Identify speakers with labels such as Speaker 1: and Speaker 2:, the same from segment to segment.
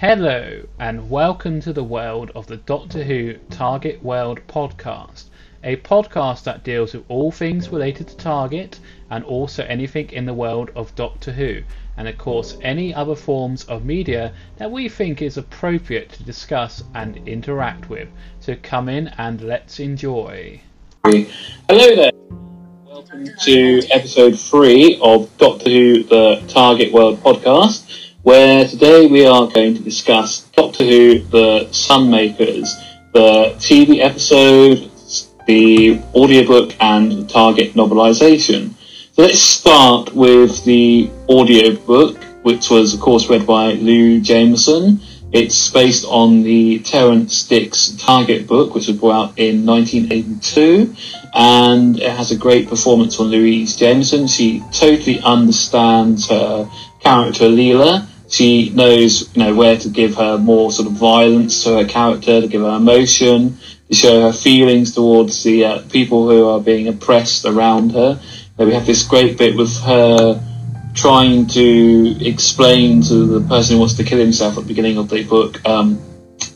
Speaker 1: Hello, and welcome to the world of the Doctor Who Target World podcast, a podcast that deals with all things related to Target and also anything in the world of Doctor Who, and of course any other forms of media that we think is appropriate to discuss and interact with. So come in and let's enjoy.
Speaker 2: Hello there. Welcome to episode three of Doctor Who The Target World podcast where today we are going to discuss Doctor Who The Sunmakers, the TV episode, the audiobook, and the Target novelisation. So let's start with the audiobook, which was, of course, read by Lou Jameson. It's based on the Terrance Dicks Target book, which was brought out in 1982, and it has a great performance from Louise Jameson. She totally understands her character Leela. She knows, you know, where to give her more sort of violence to her character, to give her emotion, to show her feelings towards the uh, people who are being oppressed around her. we have this great bit with her trying to explain to the person who wants to kill himself at the beginning of the book um,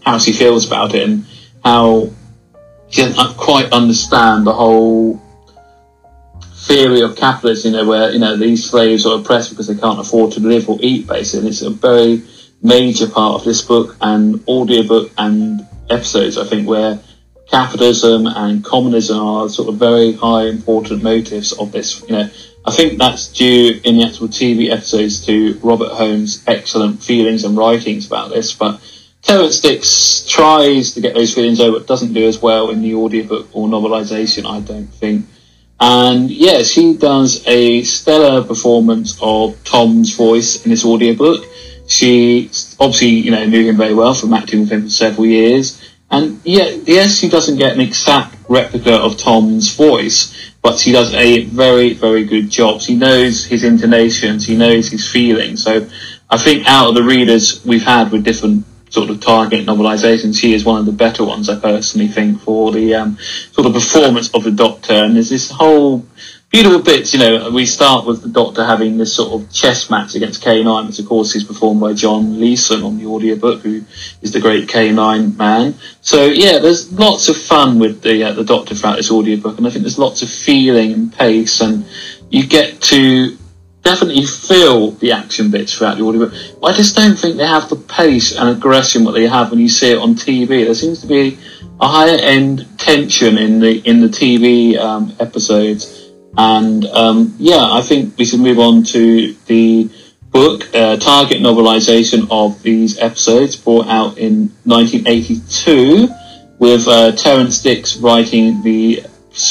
Speaker 2: how she feels about it and how she doesn't quite understand the whole theory of capitalism, you know, where you know these slaves are oppressed because they can't afford to live or eat, basically. And it's a very major part of this book and audiobook and episodes, I think, where capitalism and communism are sort of very high important motives of this. You know, I think that's due in the actual TV episodes to Robert Holmes' excellent feelings and writings about this, but. Terrance Dicks tries to get those feelings over, but doesn't do as well in the audiobook or novelisation, I don't think. And yeah, she does a stellar performance of Tom's voice in this audiobook. She obviously, you know, knew him very well from acting with him for several years. And yeah, yes, she doesn't get an exact replica of Tom's voice, but she does a very, very good job. She knows his intonations, he knows his feelings. So I think out of the readers we've had with different sort of target novelizations, she is one of the better ones, I personally think, for the um, sort of performance of the Doctor. And there's this whole beautiful bits, you know, we start with the Doctor having this sort of chess match against K9, which of course is performed by John Leeson on the audiobook, who is the great K9 man. So yeah, there's lots of fun with the uh, the Doctor throughout this audiobook, and I think there's lots of feeling and pace, and you get to definitely feel the action bits throughout the audio, but I just don't think they have the pace and aggression that they have when you see it on TV. There seems to be a higher end tension in the in the TV um, episodes, and um, yeah, I think we should move on to the book uh, target novelization of these episodes, brought out in 1982, with uh, Terrance Dicks writing the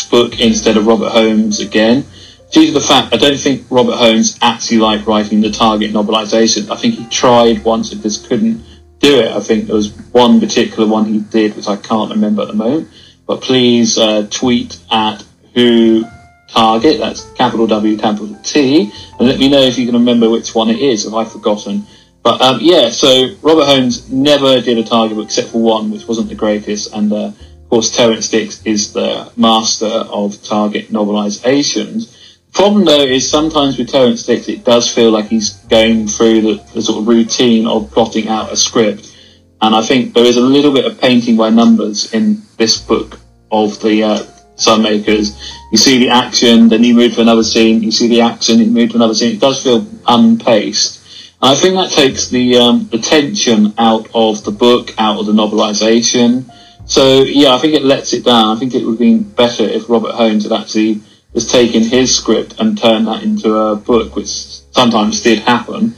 Speaker 2: book instead of Robert Holmes again due to the fact I don't think Robert Holmes actually liked writing the Target novelisation. I think he tried once and just couldn't do it. I think there was one particular one he did, which I can't remember at the moment. But please uh, tweet at who Target, that's capital W, capital T, and let me know if you can remember which one it is, if I've forgotten. But um, yeah, so Robert Holmes never did a Target except for one, which wasn't the greatest, and uh, of course Terrance Dicks is the master of Target novelizations. Problem though is sometimes with Terrance Dicks, it does feel like he's going through the, the, sort of routine of plotting out a script, and I think there is a little bit of painting by numbers in this book of the uh, Sunmakers. You see the action, then you move to another scene. You see the action, you move to another scene. It does feel unpaced. And I think that takes the um, the tension out of the book, out of the novelisation. So yeah, I think it lets it down. I think it would have been better if Robert Holmes had actually has taking his script and turned that into a book, which sometimes did happen.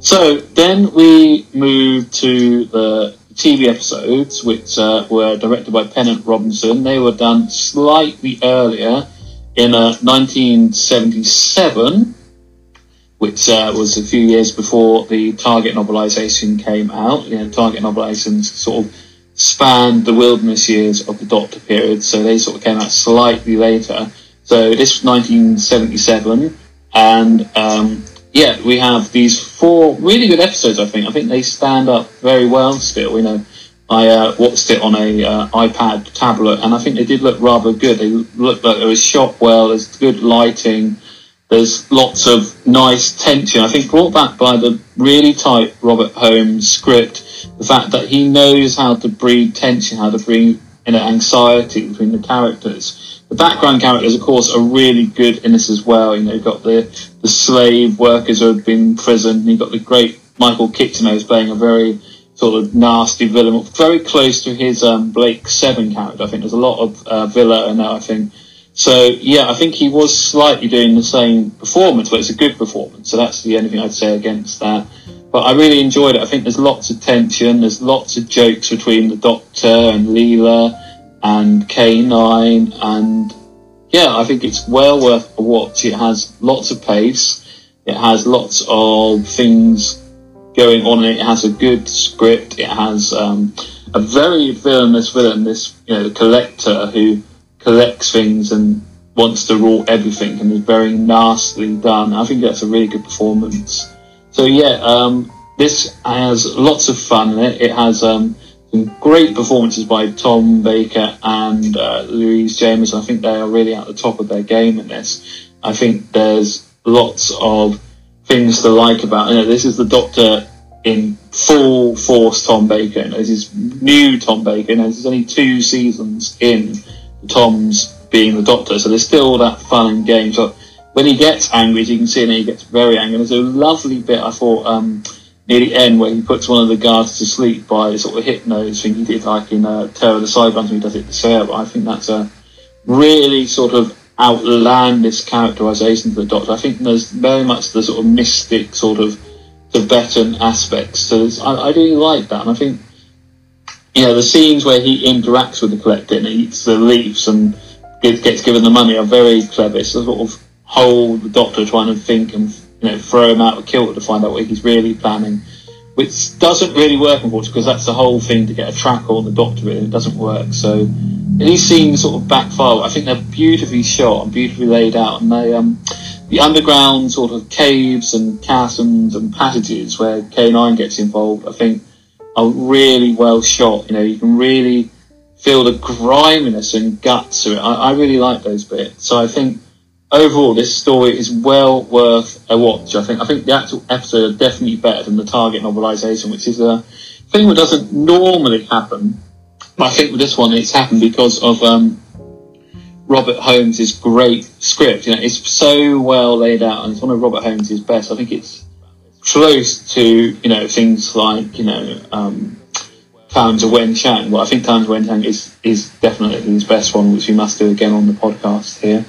Speaker 2: So then we move to the TV episodes, which uh, were directed by Pennant Robinson. They were done slightly earlier in uh, 1977, which uh, was a few years before the Target novelisation came out. You know, Target novelisations sort of spanned the wilderness years of the Doctor period, so they sort of came out slightly later. So this was 1977, and um, yeah, we have these four really good episodes. I think I think they stand up very well still. You know, I uh, watched it on a uh, iPad tablet, and I think they did look rather good. They looked like it was shot well. There's good lighting, There's lots of nice tension. I think brought back by the really tight Robert Holmes script, the fact that he knows how to breed tension, how to bring you know anxiety between the characters. The background characters, of course, are really good in this as well. You know, you've got the the slave workers who have been in prison. You've got the great Michael Kitchener who's playing a very sort of nasty villain, very close to his um, Blake Seven character. I think there's a lot of uh, Vila in that. I think so. Yeah, I think he was slightly doing the same performance, but it's a good performance. So that's the only thing I'd say against that. But I really enjoyed it. I think there's lots of tension. There's lots of jokes between the Doctor and Leela and K9, and yeah, I think it's well worth a watch. It has lots of pace. It has lots of things going on it. Has a good script. It has um, a very villainous villain, this you know collector who collects things and wants to rule everything and is very nastily done. I think that's a really good performance. So yeah, um, this has lots of fun in it. It has um, some great performances by Tom Baker and uh, Louise James. I think they are really at the top of their game in this. I think there's lots of things to like about. You know, this is the Doctor in full force. Tom Baker. You know, this is new Tom Baker. You know, there's only two seasons in Tom's being the Doctor, so there's still that fun and games. So when he gets angry, as you can see, and he gets very angry. There's a lovely bit I thought um, near the end where he puts one of the guards to sleep by sort of hypnose thing he did like in uh, Terror of the Zygons when he does it to Sarah. I think that's a really sort of outlandish characterization to the Doctor. I think there's very much the sort of mystic sort of Tibetan aspects this. I, I really like that, and I think you know the scenes where he interacts with the collector and eats the leaves and gets given the money are very clever. It's a sort of whole the Doctor trying to think and you know throw him out of kilter to find out what he's really planning. Which doesn't really work, unfortunately, because that's the whole thing to get a track on the Doctor. Really, it doesn't work. So these scenes sort of backfire. I think they're beautifully shot and beautifully laid out, and they um, the underground sort of caves and chasms and passages where K9 gets involved. I think are really well shot. You know, you can really feel the griminess and guts to it. I, I really like those bits. So I think overall, this story is well worth a watch. I think I think the actual episode are definitely better than the Target novelisation, which is a thing that doesn't normally happen. I think with this one, it's happened because of um, Robert Holmes' great script. You know, it's so well laid out, and it's one of Robert Holmes' best. I think it's close to you know things like you know um, Talons of Weng-Chiang. Well, I think Talons of Weng-Chiang is is definitely his best one, which we must do again on the podcast here.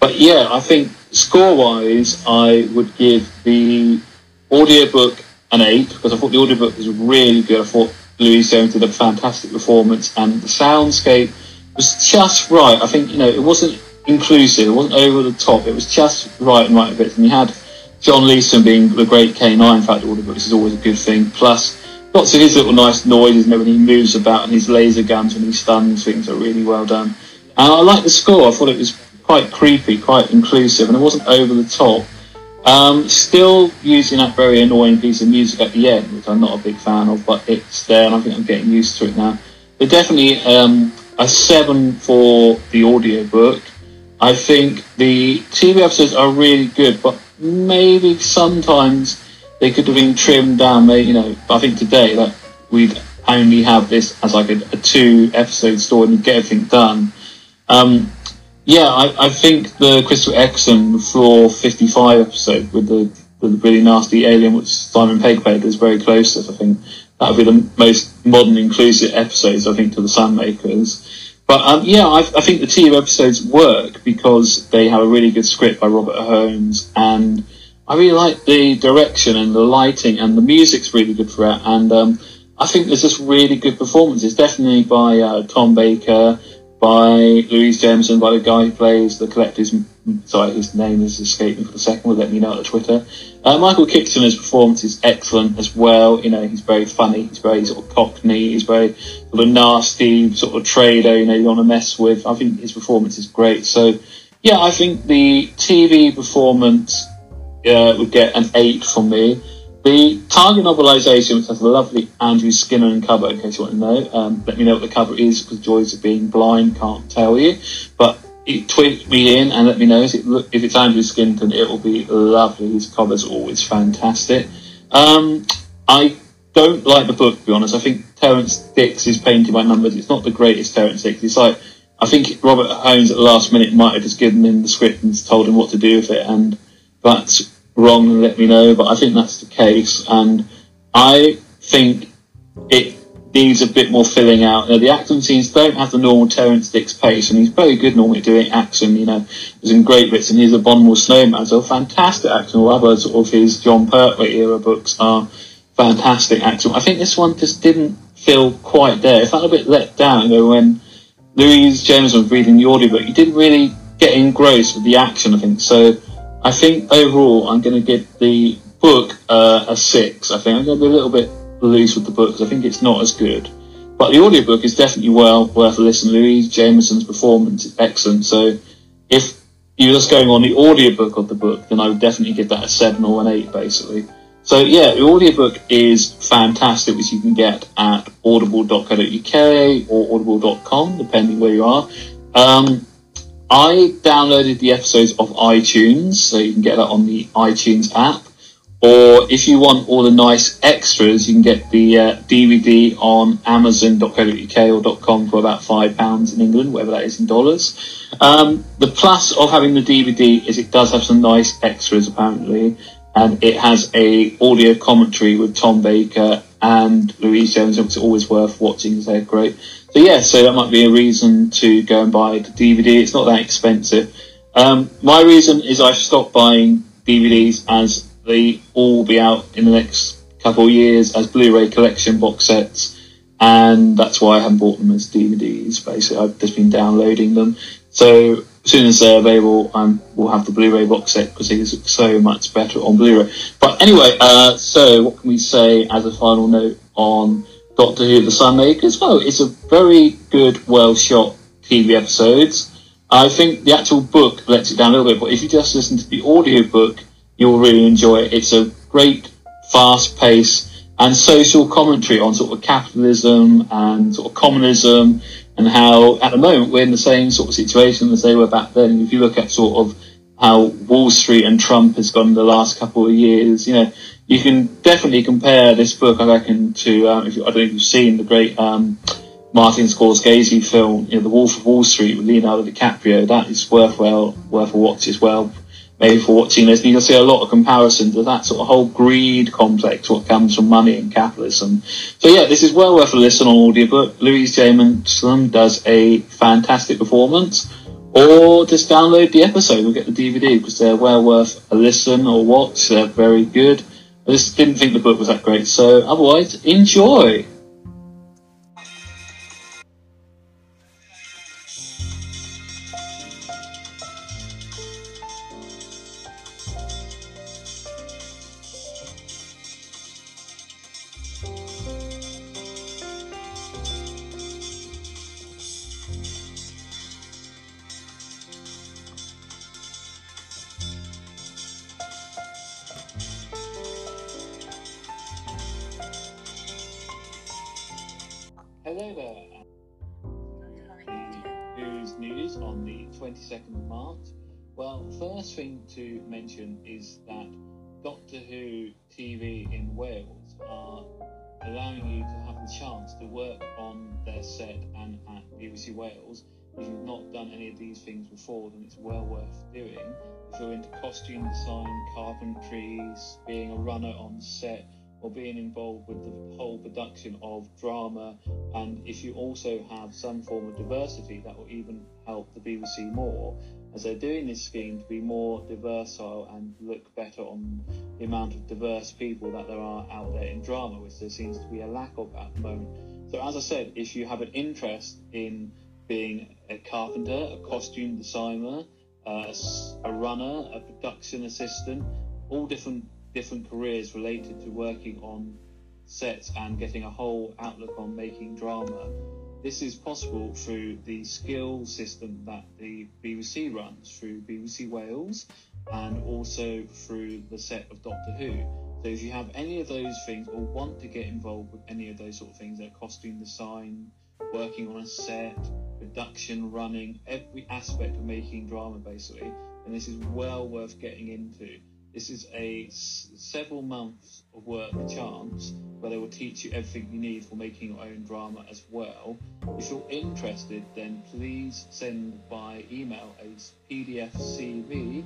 Speaker 2: But yeah, I think score wise, I would give the audiobook an eight because I thought the audiobook was really good. I thought Louise James did a fantastic performance, and the soundscape was just right. I think you know it wasn't inclusive, it wasn't over the top. It was just right and right a bit. And you had John Leeson being the great K9 In fact audiobook, which is always a good thing. Plus lots of his little nice noises and everything he moves about and his laser guns when he stuns things are really well done. And I like the score. I thought it was quite creepy, quite inclusive, and it wasn't over the top. Um, still using that very annoying piece of music at the end, which I'm not a big fan of, but it's there, and I think I'm getting used to it now. But definitely um, a seven for the audiobook. I think the TV episodes are really good, but maybe sometimes they could have been trimmed down. You know, I think today that we'd only have this as like a, a two episode story and get everything done. Um, yeah, I, I think the Chris Eccleston Floor 55 episode with the, with the really nasty alien, which Simon Pegg played, is very close. I think that would be the most modern, inclusive episodes, I think, to the Sunmakers. But um, yeah, I, I, think the TV episodes work because they have a really good script by Robert Holmes, and I really like the direction and the lighting, and the music's really good for it. And um, I think there's just really good performances, definitely by uh, Tom Baker, by Louise Jameson, by the guy who plays the collector's. Sorry, his name is escaping for the second. We'll let me know on Twitter. Uh, Michael Kitchener's performance is excellent as well. You know, he's very funny. He's very sort of cockney. He's very sort of nasty, sort of trader. You know, you want to mess with. I think his performance is great. So, yeah, I think the TV performance uh, would get an eight from me. The Target novelisation, which has a lovely Andrew Skilleter cover, in case you want to know. Um, let me know what the cover is, because joys of being blind can't tell you. But tweet me in and let me know if, it, if it's Andrew Skilleter. It will be lovely. His cover's always fantastic. Um, I don't like the book, to be honest. I think Terrance Dicks is painted by numbers. It's not the greatest Terrance Dicks. It's like I think Robert Holmes at the last minute might have just given him the script and told him what to do with it, and that's wrong. and Let me know, but I think that's the case, and I think it needs a bit more filling out. Now, the action scenes don't have the normal Terrance Dicks pace, and he's very good normally doing action. You know, there's in great bits, and he's a Abominable Snowman, so fantastic action. Or other sort of his Jon Pertwee era books are fantastic action. I think this one just didn't feel quite there. It felt a bit let down, you know, when Louise Jameson was reading the audiobook. You didn't really get engrossed with the action, I think. So I think overall, I'm going to give the book uh, a six. I think I'm going to be a little bit loose with the book because I think it's not as good. But the audiobook is definitely well worth a listen. Louise Jameson's performance is excellent. So if you're just going on the audiobook of the book, then I would definitely give that a seven or an eight, basically. So yeah, the audiobook is fantastic, which you can get at audible.co.uk or audible.com, depending where you are. Um, I downloaded the episodes of iTunes, so you can get that on the iTunes app. Or if you want all the nice extras, you can get the uh, DVD on Amazon.co.uk or .com for about five pounds in England, whatever that is in dollars. Um, the plus of having the DVD is it does have some nice extras apparently, and it has a audio commentary with Tom Baker and Louise Jones, is always worth watching. because They're great. So yeah, so that might be a reason to go and buy the DVD. It's not that expensive. Um, my reason is I stopped buying DVDs as they all be out in the next couple of years as Blu-ray collection box sets, and that's why I haven't bought them as DVDs. Basically, I've just been downloading them. So as soon as they're available, I will have the Blu-ray box set because it is so much better on Blu-ray. But anyway, uh, so what can we say as a final note on Doctor Who: The Sunmakers? Well, it's a very good, well shot TV episodes. I think the actual book lets it down a little bit, but if you just listen to the audio book, you'll really enjoy it. It's a great, fast pace and social commentary on sort of capitalism and sort of communism and how at the moment we're in the same sort of situation as they were back then. If you look at sort of how Wall Street and Trump has gone the last couple of years, you know, you can definitely compare this book, I reckon, to um, if you, I don't know if you've seen the great um, Martin Scorsese film, you know, The Wolf of Wall Street with Leonardo DiCaprio. That is worthwhile worth a watch as well maybe for watching this, you can see a lot of comparisons of that sort of whole greed complex, what comes from money and capitalism. So yeah, this is well worth a listen on audiobook. Louise Jameson does a fantastic performance. Or just download the episode and get the DVD because they're well worth a listen or watch. They're very good. I just didn't think the book was that great. So otherwise, enjoy. 22nd of March. Well, first thing to mention is that Doctor Who TV in Wales are allowing you to have the chance to work on their set and at BBC Wales. If you've not done any of these things before, then it's well worth doing. If you're into costume design, carpentry, being a runner on set, or being involved with the whole production of drama. And if you also have some form of diversity, that will even help the BBC more, as they're doing this scheme to be more diversile and look better on the amount of diverse people that there are out there in drama, which there seems to be a lack of at the moment. So, as I said, if you have an interest in being a carpenter, a costume designer, uh, a runner, a production assistant, all different different careers related to working on sets and getting a whole outlook on making drama. This is possible through the skill system that the BBC runs through BBC Wales and also through the set of Doctor Who. So if you have any of those things or want to get involved with any of those sort of things like costume design, working on a set, production, running, every aspect of making drama, basically. And this is well worth getting into. This is a s- several months of work chance where they will teach you everything you need for making your own drama as well. If you're interested, then please send by email a PDF CV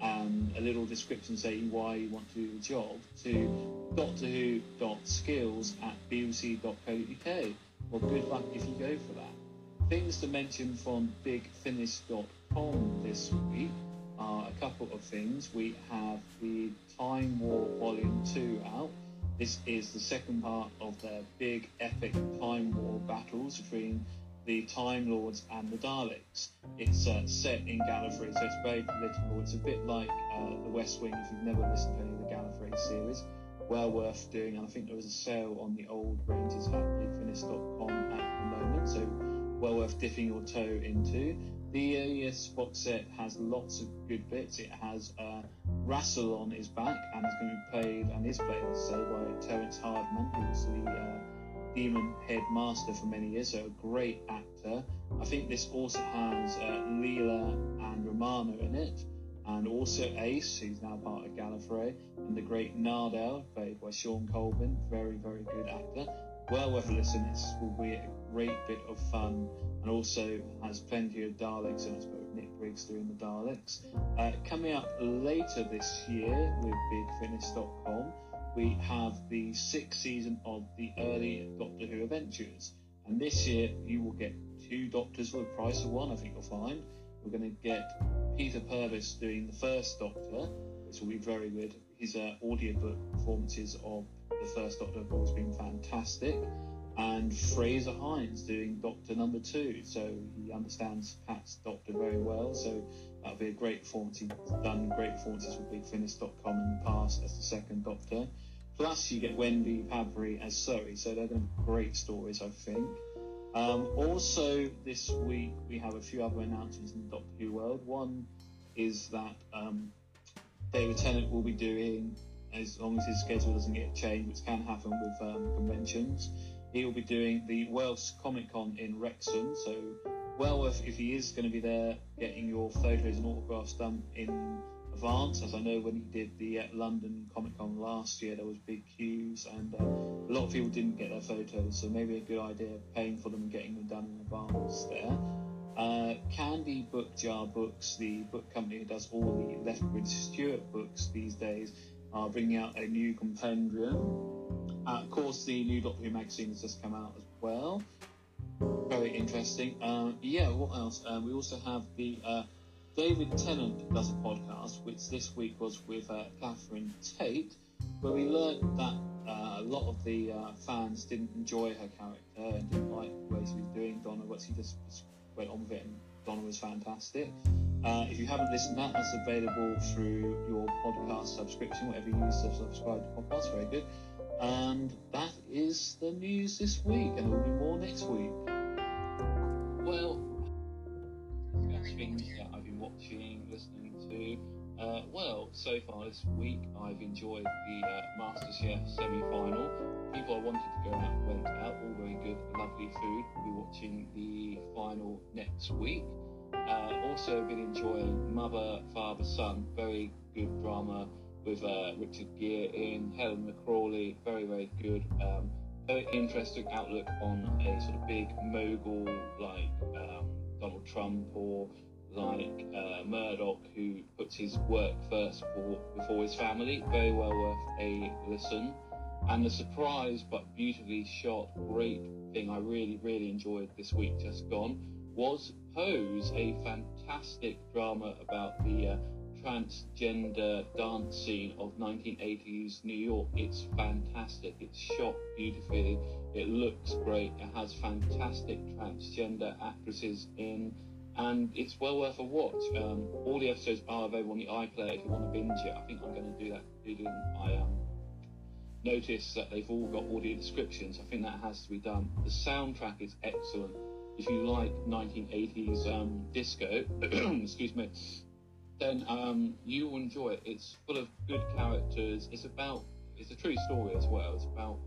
Speaker 2: and a little description saying why you want to do the job to doctorwho.skills at bbc.co.uk. Well, good luck if you go for that. Things to mention from bigfinish.com this week couple of things. We have the Time War Volume 2 out. This is the second part of their big epic Time War battles between the Time Lords and the Daleks. It's uh, set in Gallifrey, so it's very political. It's a bit like uh, The West Wing if you've never listened to any of the Gallifrey series. Well worth doing, and I think there was a sale on the old ranges at bigfinish.com at the moment, so well worth dipping your toe into. The AES box set has lots of good bits. It has uh, Rassilon is back and is going to be played and is played, say, by Terrence Hardiman, who was the uh, Demon headmaster for many years, so a great actor. I think this also has uh, Leela and Romana in it, and also Ace, who's now part of Gallifrey, and the great Narvin, played by Seán Carlsen, very, very good actor. Well worth a listen. This will be a great bit of fun, and also has plenty of Daleks in it. But Nick Briggs doing the Daleks. Uh, coming up later this year with BigFinish.com, we have the sixth season of the early Doctor Who adventures, and this year you will get two Doctors for the price of one. I think you'll find we're going to get Peter Purves doing the first Doctor, which will be very good. His uh, audiobook performances of the first Doctor have always been fantastic. And Frazer Hines doing Doctor number two, so he understands Pat's Doctor very well. So that'll be a great performance. He's done great performances with BigFinish.com in the past as the second Doctor. Plus, you get Wendy Padbury as Zoe, so they're going to be great stories, I think. Um, also, this week we have a few other announcements in the Doctor Who world. One is that um, David Tennant will be doing, as long as his schedule doesn't get changed, which can happen with um, conventions, he will be doing the Welsh Comic Con in Wrexham. So, well worth if he is going to be there, getting your photos and autographs done in advance. As I know when he did the uh, London Comic Con last year, there was big queues and uh, a lot of people didn't get their photos. So maybe a good idea paying for them and getting them done in advance there. Uh, Candy Book Jar Books, the book company that does all the Lethbridge Stewart books these days, are bringing out a new compendium. Uh, of course, the new Doctor Who magazine has just come out as well. Very interesting. Uh, yeah, what else? Uh, we also have the uh, David Tennant does a podcast, which this week was with uh, Catherine Tate, where we learned that uh, a lot of the uh, fans didn't enjoy her character and didn't like the way she was doing Donna, but she just, just went on with it and Donna was fantastic. Uh, if you haven't listened to that, that's available through your podcast subscription, whatever you use to subscribe to podcasts, very good. And that is the news this week, and there will be more next week. Well, that's things that I've been to. Uh, well, so far this week, I've enjoyed the uh, MasterChef semi-final. People I wanted to go out went out, all very good, lovely food. We'll be watching the final next week. Uh, also been enjoying Mother, Father, Son, very good drama with uh, Richard Gere in, Helen McCrory, very, very good. Um, very interesting outlook on a sort of big mogul like um, Donald Trump or like uh, Murdoch, who puts his work first before, before his family. Very well worth a listen. And the surprise but beautifully shot, great thing I really, really enjoyed this week just gone was Pose, a fantastic drama about the uh, transgender dance scene of 1980s New York. It's fantastic. It's shot beautifully. It looks great. It has fantastic transgender actresses in, and it's well worth a watch. Um, all the episodes are available on the iPlayer if you want to binge it. I think I'm going to do that. I um, notice that they've all got audio descriptions. I think that has to be done. The soundtrack is excellent. If you like 1980s um, disco, excuse me, then um, you will enjoy it. It's full of good characters. It's about it's a true story as well. It's about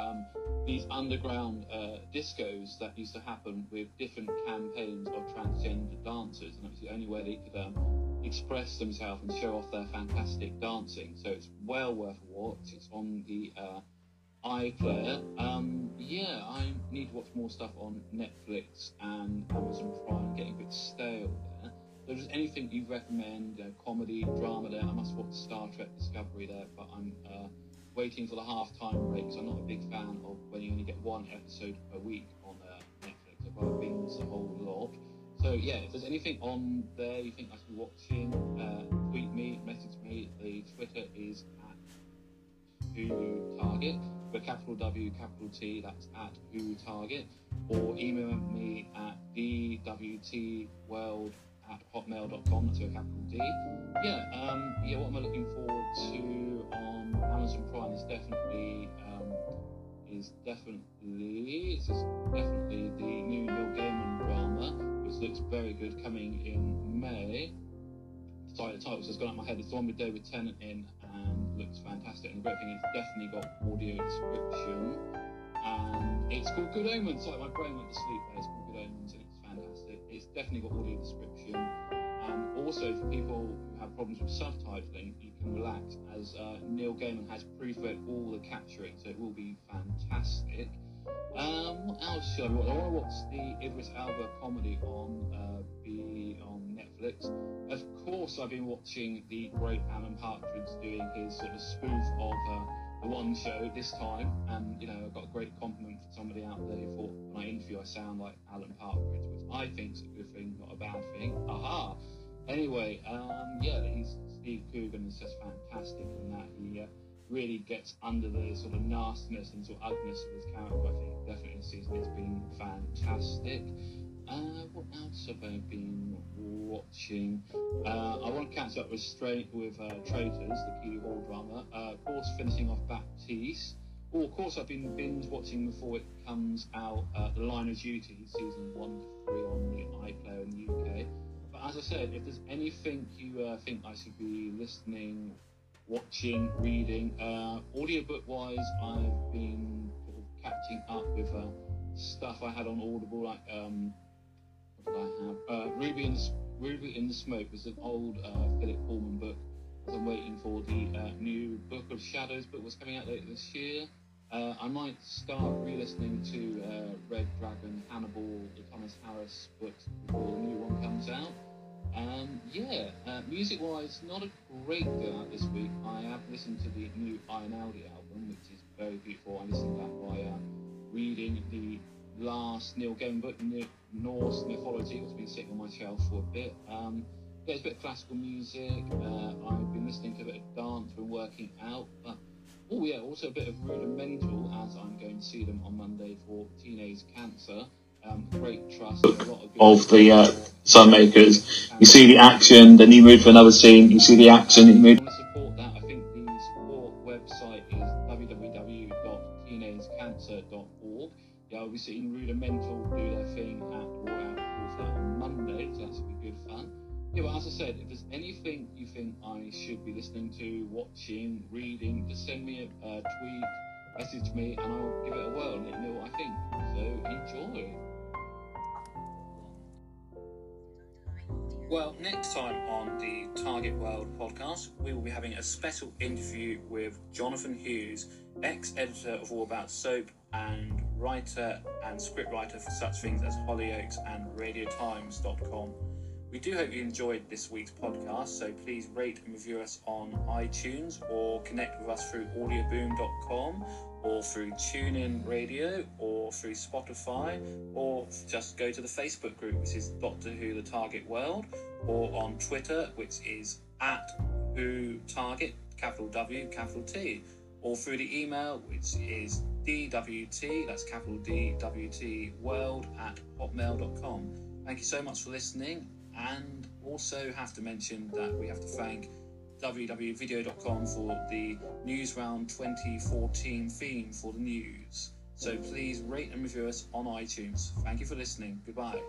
Speaker 2: um, these underground uh, discos that used to happen with different campaigns of transgender dancers, and it was the only way they could um, express themselves and show off their fantastic dancing. So it's well worth a watch. It's on the uh, iPlayer. Um, yeah, I need to watch more stuff on Netflix and Amazon Prime. Getting a bit stale there. So, just anything you recommend, know, comedy, drama there. I must watch Star Trek Discovery there, but I'm uh, waiting for the half-time break because I'm not a big fan of when you only get one episode per week on uh, Netflix. I've to binge the whole lot. So yeah, if there's anything on there you think I should be watching, uh, tweet me, message me. The Twitter is at Who Target, with capital W, capital T. That's at Who Target, or email me at dwtworld at hotmail.com. That's a capital D. Yeah, um, yeah. What am I looking forward to on Amazon Prime is definitely um, is definitely just definitely the new Neil Gaiman drama, which looks very good, coming in May. Sorry, the title's just gone out of my head. It's the one with David Tennant in, and looks fantastic. And the great thing is, definitely got audio description, and it's called Good Omens. Like my brain went to sleep there. It's called Good Omens, and it's fantastic. It's definitely got audio description, also for people who have problems with subtitling, you can relax as uh, Neil Gaiman has proofread all the capturing, so it will be fantastic. Um, what else should I watch? I want to watch the Idris Elba comedy on uh, be on Netflix. Of course, I've been watching the great Alan Partridge doing his sort of spoof of uh, the one show this time, and you know, I got a great compliment from somebody out there who thought when I interview I sound like Alan Partridge, which I think is a good thing, not a bad thing. Aha! Anyway, um, yeah, he's Steve Coogan is just fantastic in that he uh, really gets under the sort of nastiness and sort of ugliness of his character. I think definitely this season it's been fantastic. Uh, what else have I been watching? Uh, I want to catch up with straight with uh, Traitors, the Keeley Hawes drama. Uh, of course, finishing off Baptiste. Oh, of course, I've been binge watching before it comes out. Uh, the Line of Duty, season one to three on the iPlayer in the UK. As I said, if there's anything you uh, think I should be listening, watching, reading, uh, audiobook wise, I've been sort of catching up with uh, stuff I had on Audible, like um, what did I have? Uh, Ruby in the, Ruby in the Smoke was an old uh, Philip Pullman book. I'm waiting for the uh, new Book of Shadows book was coming out later this year. Uh, I might start re-listening to Red Dragon, Hannibal, the Thomas Harris books before the new one comes out. Um, yeah, uh, music-wise, not a great deal out this week. I have listened to the new Einaudi album, which is very beautiful. I listened to that while uh, reading the last Neil Gaiman book, Norse mythology, which has been sitting on my shelf for a bit. Um, there's a bit of classical music. Uh, I've been listening to a bit of dance, been working out. But, oh yeah, also a bit of rudimental, as I'm going to see them on Monday for Teenage Cancer. Um, great trust, a lot of,
Speaker 3: of the uh, Sunmakers. You see the action, then you move to another scene. You see the action, you move.
Speaker 2: to support that, I think the support website is www.teenagecancer.org. Yeah, I'll be seeing Rudimental do their thing at Royal on Monday, so that should be good fun. Yeah, but as I said, if there's anything you think I should be listening to, watching, reading, just send me a, uh tweet, message me, and I'll give it a whirl and let you know what I think. So enjoy. Well, next time on the Target World podcast, we will be having a special interview with Jonathan Hughes, ex editor of All About Soap and writer and scriptwriter for such things as Hollyoaks and RadioTimes.com. We do hope you enjoyed this week's podcast, so please rate and review us on iTunes or connect with us through audioboom.com or through TuneIn Radio or through Spotify or just go to the Facebook group, which is Doctor Who The Target World, or on Twitter, which is at Who Target, capital W, capital T, or through the email, which is DWT, that's capital DWT World at hotmail.com. Thank you so much for listening, and also have to mention that we have to thank www.video.com for the News Round 2014 theme for the news. So please rate and review us on iTunes. Thank you for listening. Goodbye.